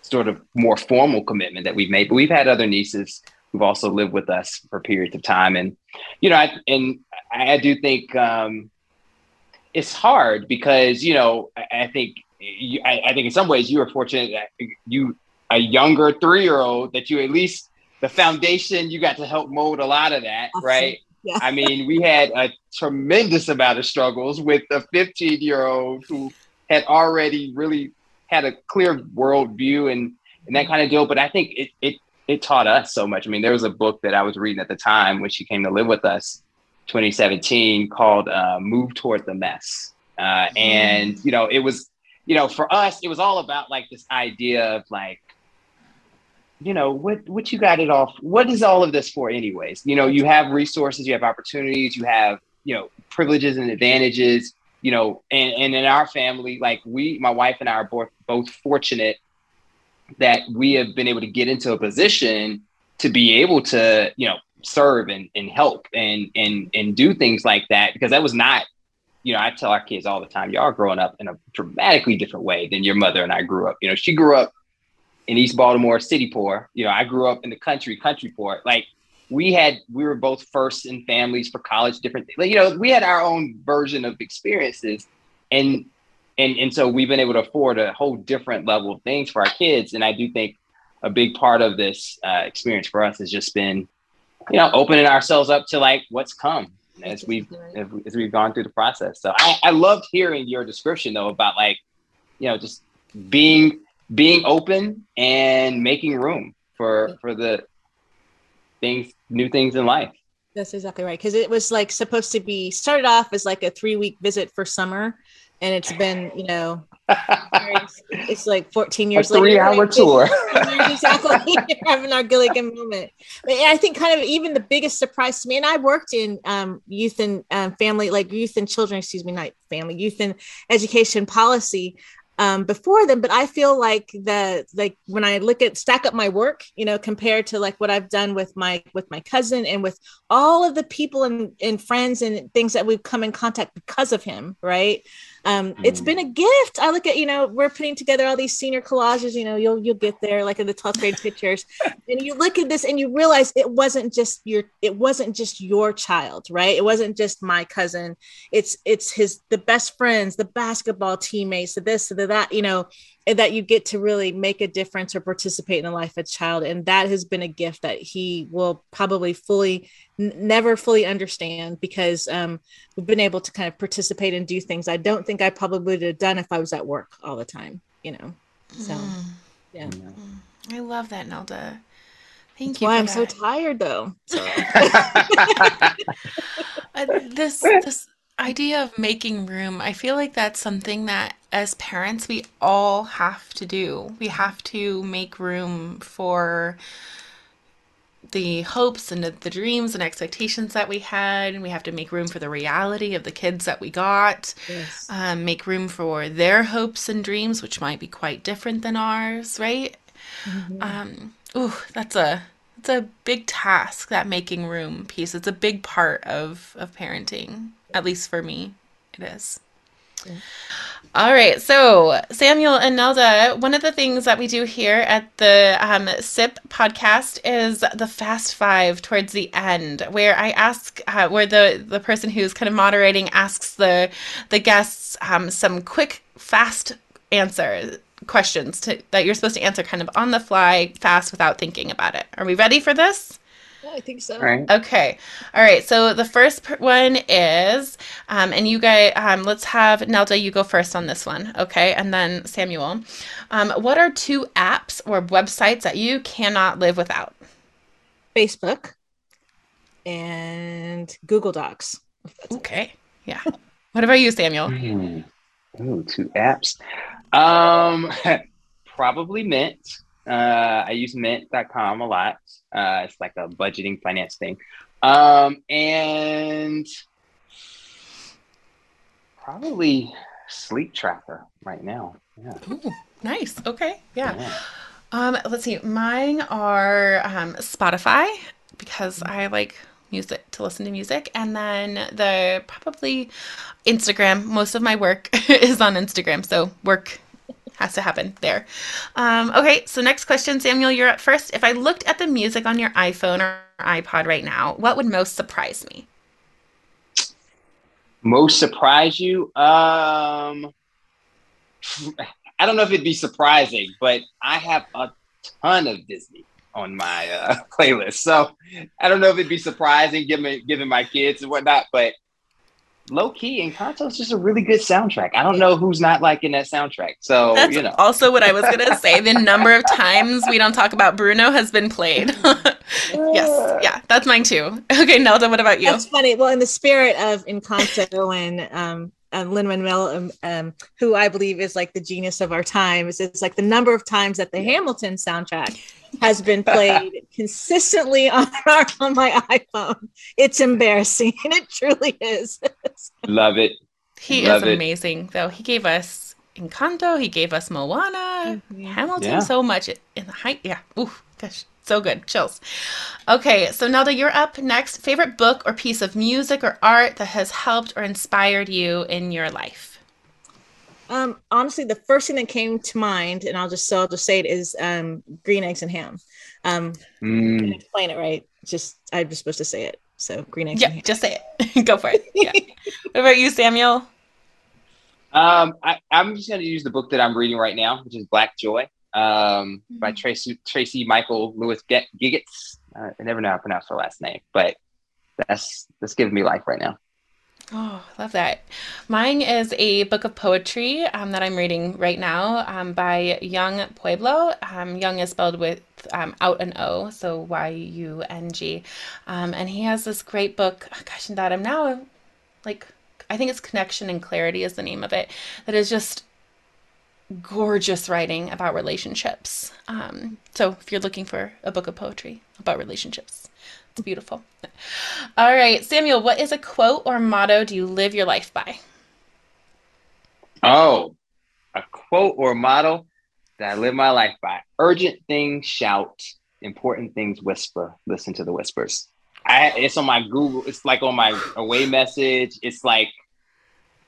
sort of more formal commitment that we've made, but we've had other nieces who've also lived with us for periods of time, and you know, I, and I do think. Um, it's hard because you know I, I think you, I, I, think in some ways you were fortunate that you a younger three year old that you at least the foundation you got to help mold a lot of that awesome. right yeah. I mean we had a tremendous amount of struggles with a 15 year old who had already really had a clear worldview and and that kind of deal but I think it it it taught us so much I mean there was a book that I was reading at the time when she came to live with us 2017 called uh, Move Toward the Mess uh, and you know it was you know, for us, it was all about like this idea of like, you know, what what you got it off. What is all of this for, anyways? You know, you have resources, you have opportunities, you have you know privileges and advantages. You know, and and in our family, like we, my wife and I are both both fortunate that we have been able to get into a position to be able to you know serve and, and help and and and do things like that because that was not you know, I tell our kids all the time, y'all growing up in a dramatically different way than your mother and I grew up. You know, she grew up in East Baltimore, city poor. You know, I grew up in the country, country poor. Like we had, we were both first in families for college, different. Like, you know, we had our own version of experiences. And and and so we've been able to afford a whole different level of things for our kids. And I do think a big part of this uh, experience for us has just been, you know, opening ourselves up to like what's come as we've as we've gone through the process. So I, I loved hearing your description though about like, you know, just being being open and making room for for the things new things in life. That's exactly right. Cause it was like supposed to be started off as like a three week visit for summer. And it's been, you know, it's like 14 years a three hour tour. exactly. having our Gilligan moment. But I think kind of even the biggest surprise to me, and I worked in um, youth and um, family, like youth and children, excuse me, not family, youth and education policy um, before them. But I feel like the like when I look at stack up my work, you know, compared to like what I've done with my with my cousin and with all of the people and, and friends and things that we've come in contact because of him, right? Um, mm. it's been a gift. I look at, you know, we're putting together all these senior collages, you know, you'll, you'll get there like in the 12th grade pictures and you look at this and you realize it wasn't just your, it wasn't just your child, right? It wasn't just my cousin. It's, it's his, the best friends, the basketball teammates, the this, the that, you know, that you get to really make a difference or participate in the life of a child and that has been a gift that he will probably fully n- never fully understand because um, we've been able to kind of participate and do things i don't think i probably would have done if i was at work all the time you know so mm. yeah mm. i love that nelda Thank That's you. Why I'm that. so tired, though. uh, this this idea of making room, I feel like that's something that as parents we all have to do. We have to make room for the hopes and the dreams and expectations that we had we have to make room for the reality of the kids that we got yes. um, make room for their hopes and dreams which might be quite different than ours right mm-hmm. um, ooh, that's a it's a big task that making room piece it's a big part of of parenting at least for me, it is. Yeah. All right, so Samuel and Nelda, one of the things that we do here at the um, SIP podcast is the Fast Five towards the end, where I ask, uh, where the the person who's kind of moderating asks the the guests um, some quick, fast answer questions to, that you're supposed to answer kind of on the fly, fast, without thinking about it. Are we ready for this? I think so. All right. Okay. All right. So the first one is, um, and you guys, um, let's have Nelda, you go first on this one. Okay. And then Samuel. Um, what are two apps or websites that you cannot live without? Facebook and Google Docs. Okay. Yeah. What about you, Samuel? Hmm. Ooh, two apps. Um, probably Mint. Uh, I use mint.com a lot. Uh, it's like a budgeting finance thing. Um, and probably Sleep Tracker right now. Yeah. Ooh, nice. Okay. Yeah. yeah. Um, let's see. Mine are um, Spotify because I like music to listen to music, and then the probably Instagram. Most of my work is on Instagram, so work has to happen there. Um, okay, so next question, Samuel, you're up first. If I looked at the music on your iPhone or iPod right now, what would most surprise me? Most surprise you? Um, I don't know if it'd be surprising, but I have a ton of Disney on my uh, playlist. So I don't know if it'd be surprising given given my kids and whatnot, but low key Encanto is just a really good soundtrack. I don't know who's not liking that soundtrack. So That's you know, also what I was gonna say. The number of times we don't talk about Bruno has been played. yes, yeah, that's mine too. Okay, Nelda, what about you? That's funny. Well, in the spirit of Encanto and um, um, Lin Manuel, um, um, who I believe is like the genius of our times, it's like the number of times that the Hamilton soundtrack has been played consistently on our, on my iPhone. It's embarrassing, and it truly is. love it. He Love is it. amazing, though. He gave us Encanto. He gave us Moana, Mhm. Hamilton, Yeah. so much in the height. Yeah, ooh, gosh, so good. Chills. Okay, so Nelda, you're up next. Favorite book or piece of music or art that has helped or inspired you in your life? Um, honestly, the first thing that came to mind, and I'll just so I'll just say it is um, green eggs and ham. Um, Mm. explain it right. Just I'm just supposed to say it. So green eggs Yeah, and ham. just say it. Go for it. Yeah. what about you, Samuel? Um, I, I'm just going to use the book that I'm reading right now, which is Black Joy um, by Tracey Tracy Michael Lewis Giggets. Uh, I never know how to pronounce her last name, but that's that's giving me life right now. Oh, love that. Mine is a book of poetry um, that I'm reading right now um, by Yung Pueblo. Um, Young is spelled with um, out an O, so Y U N G. Um, and he has this great book, oh, gosh, and that I'm now like, I think it's Connection and Clarity is the name of it, that is just gorgeous writing about relationships. Um, so if you're looking for a book of poetry about relationships, it's beautiful. All right, Samuel, what is a quote or motto do you live your life by? Oh, a quote or motto that I live my life by: urgent things shout, important things whisper. Listen to the whispers. I, it's on my Google. It's like on my away message. It's like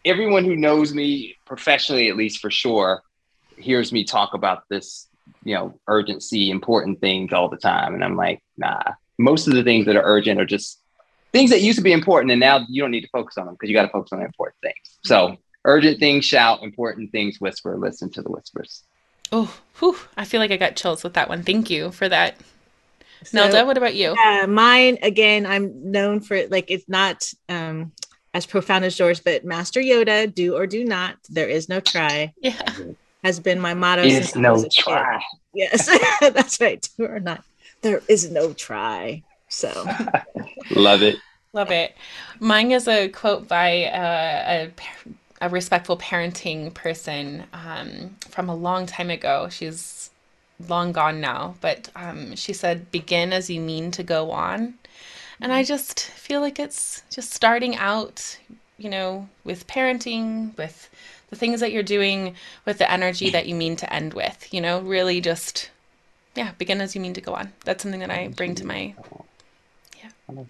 everyone who knows me professionally, at least for sure, hears me talk about this, you know, urgency, important things all the time. And I'm like, nah. Most of the things that are urgent are just things that used to be important, and now you don't need to focus on them because you got to focus on the important things. So urgent things shout, important things whisper. Listen to the whispers. Oh, whew, I feel like I got chills with that one. Thank you for that. So- Nelda, what about you? Yeah, mine again. I'm known for it. Like it's not um as profound as yours, but Master Yoda, do or do not. There is no try. Yeah. Has been my motto. Is since I no was a kid. try. Yes, that's right. Do or not. There is no try. So Love it. Love it. Mine is a quote by uh, a, a respectful parenting person um, from a long time ago. She's long gone now, but um, she said, Begin as you mean to go on. And I just feel like it's just starting out, you know, with parenting, with the things that you're doing, with the energy that you mean to end with, you know, really just, yeah, begin as you mean to go on. That's something that I bring to my yeah.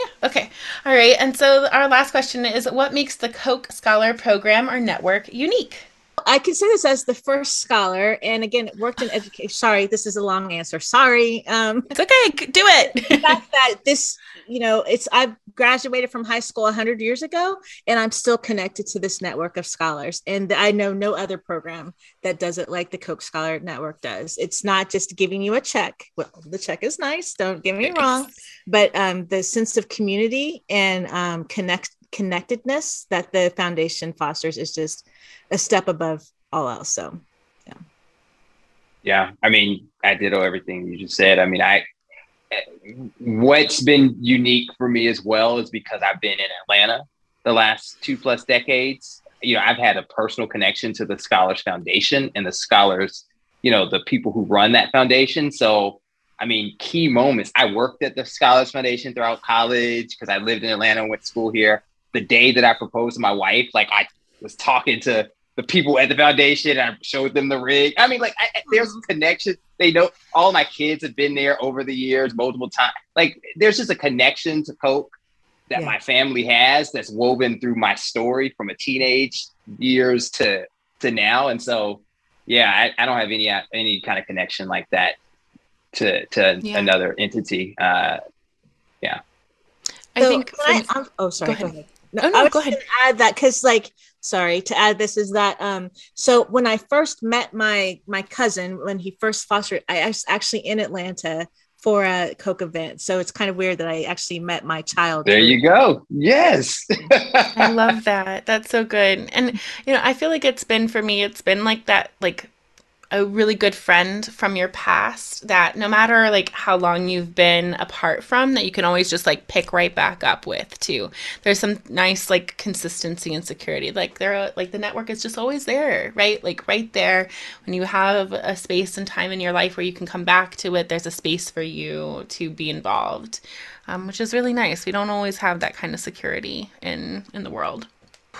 yeah. Okay. All right. And so our last question is what makes the Coke Scholar program or network unique? I I consider this as the first scholar, and again, worked in education. Sorry, this is a long answer. Sorry. Um, it's okay. Do it. the fact that this, you know, it's I've graduated from high school hundred years ago, and I'm still connected to this network of scholars, and I know no other program that does it like the Coke Scholar Network does. It's not just giving you a check. Well, the check is nice. Don't get me wrong, but um, the sense of community and um, connect connectedness that the foundation fosters is just a step above all else. So, yeah. Yeah. I mean, I did everything you just said. I mean, I, what's been unique for me as well is because I've been in Atlanta the last two plus decades. You know, I've had a personal connection to the Scholars Foundation and the scholars, you know, the people who run that foundation. So, I mean, key moments. I worked at the Scholars Foundation throughout college because I lived in Atlanta and went to school here. The day that I proposed to my wife, like I was talking to the people at the foundation. I showed them the rig. I mean, like, I, there's a connection. They know all my kids have been there over the years, multiple times. Like, there's just a connection to Coke that yeah. my family has that's woven through my story from a teenage years to to now. And so, yeah, I, I don't have any any kind of connection like that to to yeah. another entity. Uh, yeah. I so think. From, I, oh, sorry. Go ahead. Go ahead. No, oh, no, I was go ahead. Add that because, like, sorry to add this is that um so when i first met my my cousin when he first fostered i was actually in atlanta for a coke event. So it's kind of weird that i actually met my child there you go. Yes. I love that. That's so good. And you know i feel like it's been for me it's been like that like a really good friend from your past that no matter like how long you've been apart from that you can always just like pick right back up with too. There's some nice like consistency and security. Like there like the network is just always there right? Like right there. When you have a space and time in your life where you can come back to it there's a space for you to be involved um, which is really nice. We don't always have that kind of security in in the world.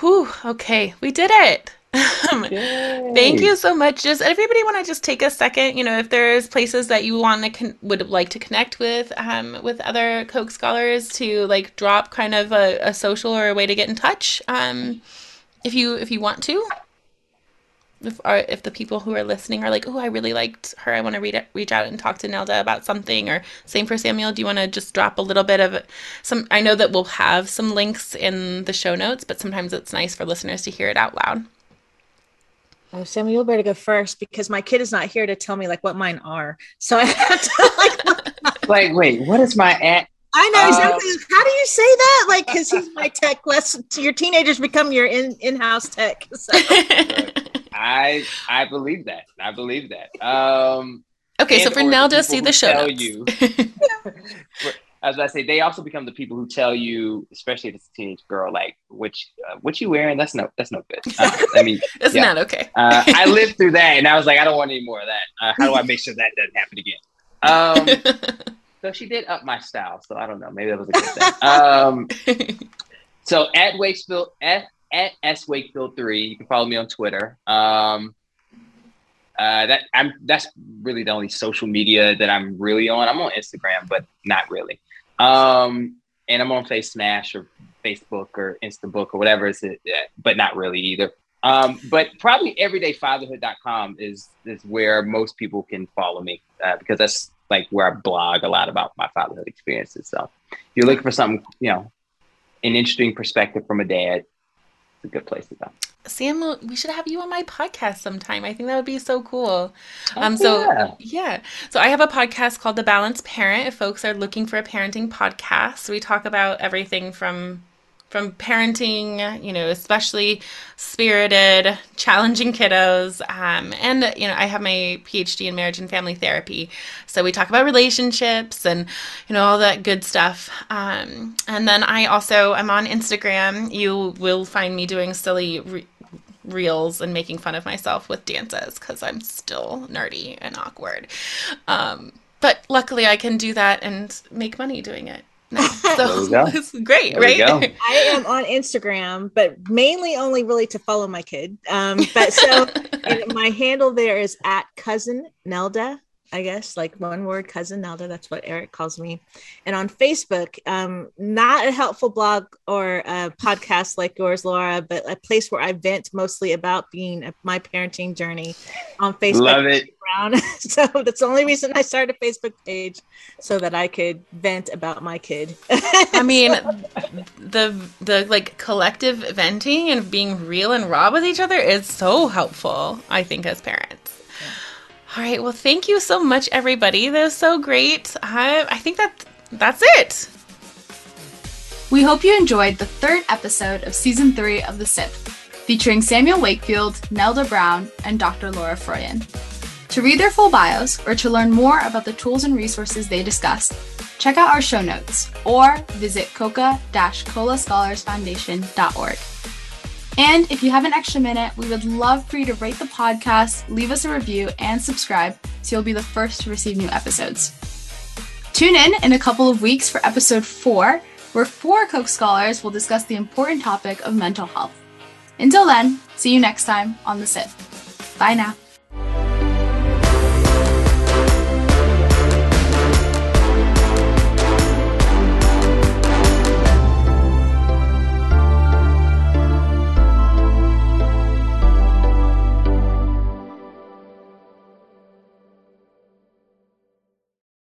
Whew, okay. We did it Thank you so much. Just everybody want to just take a second, you know, if there's places that you want to con- would like to connect with um, with other Coke scholars to like drop kind of a, a social or a way to get in touch. Um, if you if you want to. If, or if the people who are listening are like, oh, I really liked her, I want to read it, reach out and talk to Nelda about something, or same for Samuel. Do you want to just drop a little bit of some? I know that we'll have some links in the show notes, but sometimes it's nice for listeners to hear it out loud. Oh, Samuel, you better go first because my kid is not here to tell me like what mine are. So I have to like. like, wait, what is my at? I know exactly. Uh, How do you say that? Like, because he's my tech. Less your teenagers become your in in house tech. So. I I believe that. I believe that. Um, okay, so for now, just see the show. Tell you, as I say, they also become the people who tell you, especially if it's a teenage girl, like which uh, what you wearing? That's no, that's no good. Uh, I mean, it's yeah. not okay. uh, I lived through that, and I was like, I don't want any more of that. Uh, how do I make sure that doesn't happen again? Um, so she did up my style, so I don't know. Maybe that was a good thing. Um, so at Wakefield at at S Wakefield three, you can follow me on Twitter. Um, uh, that I'm that's really the only social media that I'm really on. I'm on Instagram, but not really. Um, and I'm on Face Smash or Facebook or Instabook or whatever it's, but not really either. Um, but probably everydayfatherhood.com is is where most people can follow me uh, because that's like where I blog a lot about my fatherhood experiences. So if you're looking for something, you know, an interesting perspective from a dad, a good place to go. Sam, we should have you on my podcast sometime. I think that would be so cool. Oh, um, so yeah. yeah. so I have a podcast called The Balanced Parent. If folks are looking for a parenting podcast, we talk about everything from from parenting, you know, especially spirited, challenging kiddos. Um, and, you know, I have my PhD in marriage and family therapy. So we talk about relationships and, you know, all that good stuff. Um, and then I also, I'm on Instagram. You will find me doing silly re- reels and making fun of myself with dances because I'm still nerdy and awkward. Um, but luckily, I can do that and make money doing it. So it's great, there right? I am on Instagram, but mainly only really to follow my kid. Um, but so my handle there is at cousin Nelda. I guess, like one word, cousin Nelda. That's what Eric calls me. And on Facebook, um, not a helpful blog or a podcast like yours, Laura, but a place where I vent mostly about being a, my parenting journey on Facebook. Love it. so that's the only reason I started a Facebook page so that I could vent about my kid. I mean, the the like collective venting and being real and raw with each other is so helpful. I think as parents. All right. Well, thank you so much, everybody. That was so great. I, I think that that's it. We hope you enjoyed the third episode of season three of The SIP, featuring Samuel Wakefield, Nelda Brown, and Dr. Laura Froyen. To read their full bios or to learn more about the tools and resources they discussed, check out our show notes or visit coca-colascholarsfoundation.org. And if you have an extra minute, we would love for you to rate the podcast, leave us a review, and subscribe so you'll be the first to receive new episodes. Tune in in a couple of weeks for episode four, where four Coke scholars will discuss the important topic of mental health. Until then, see you next time on The SIP. Bye now.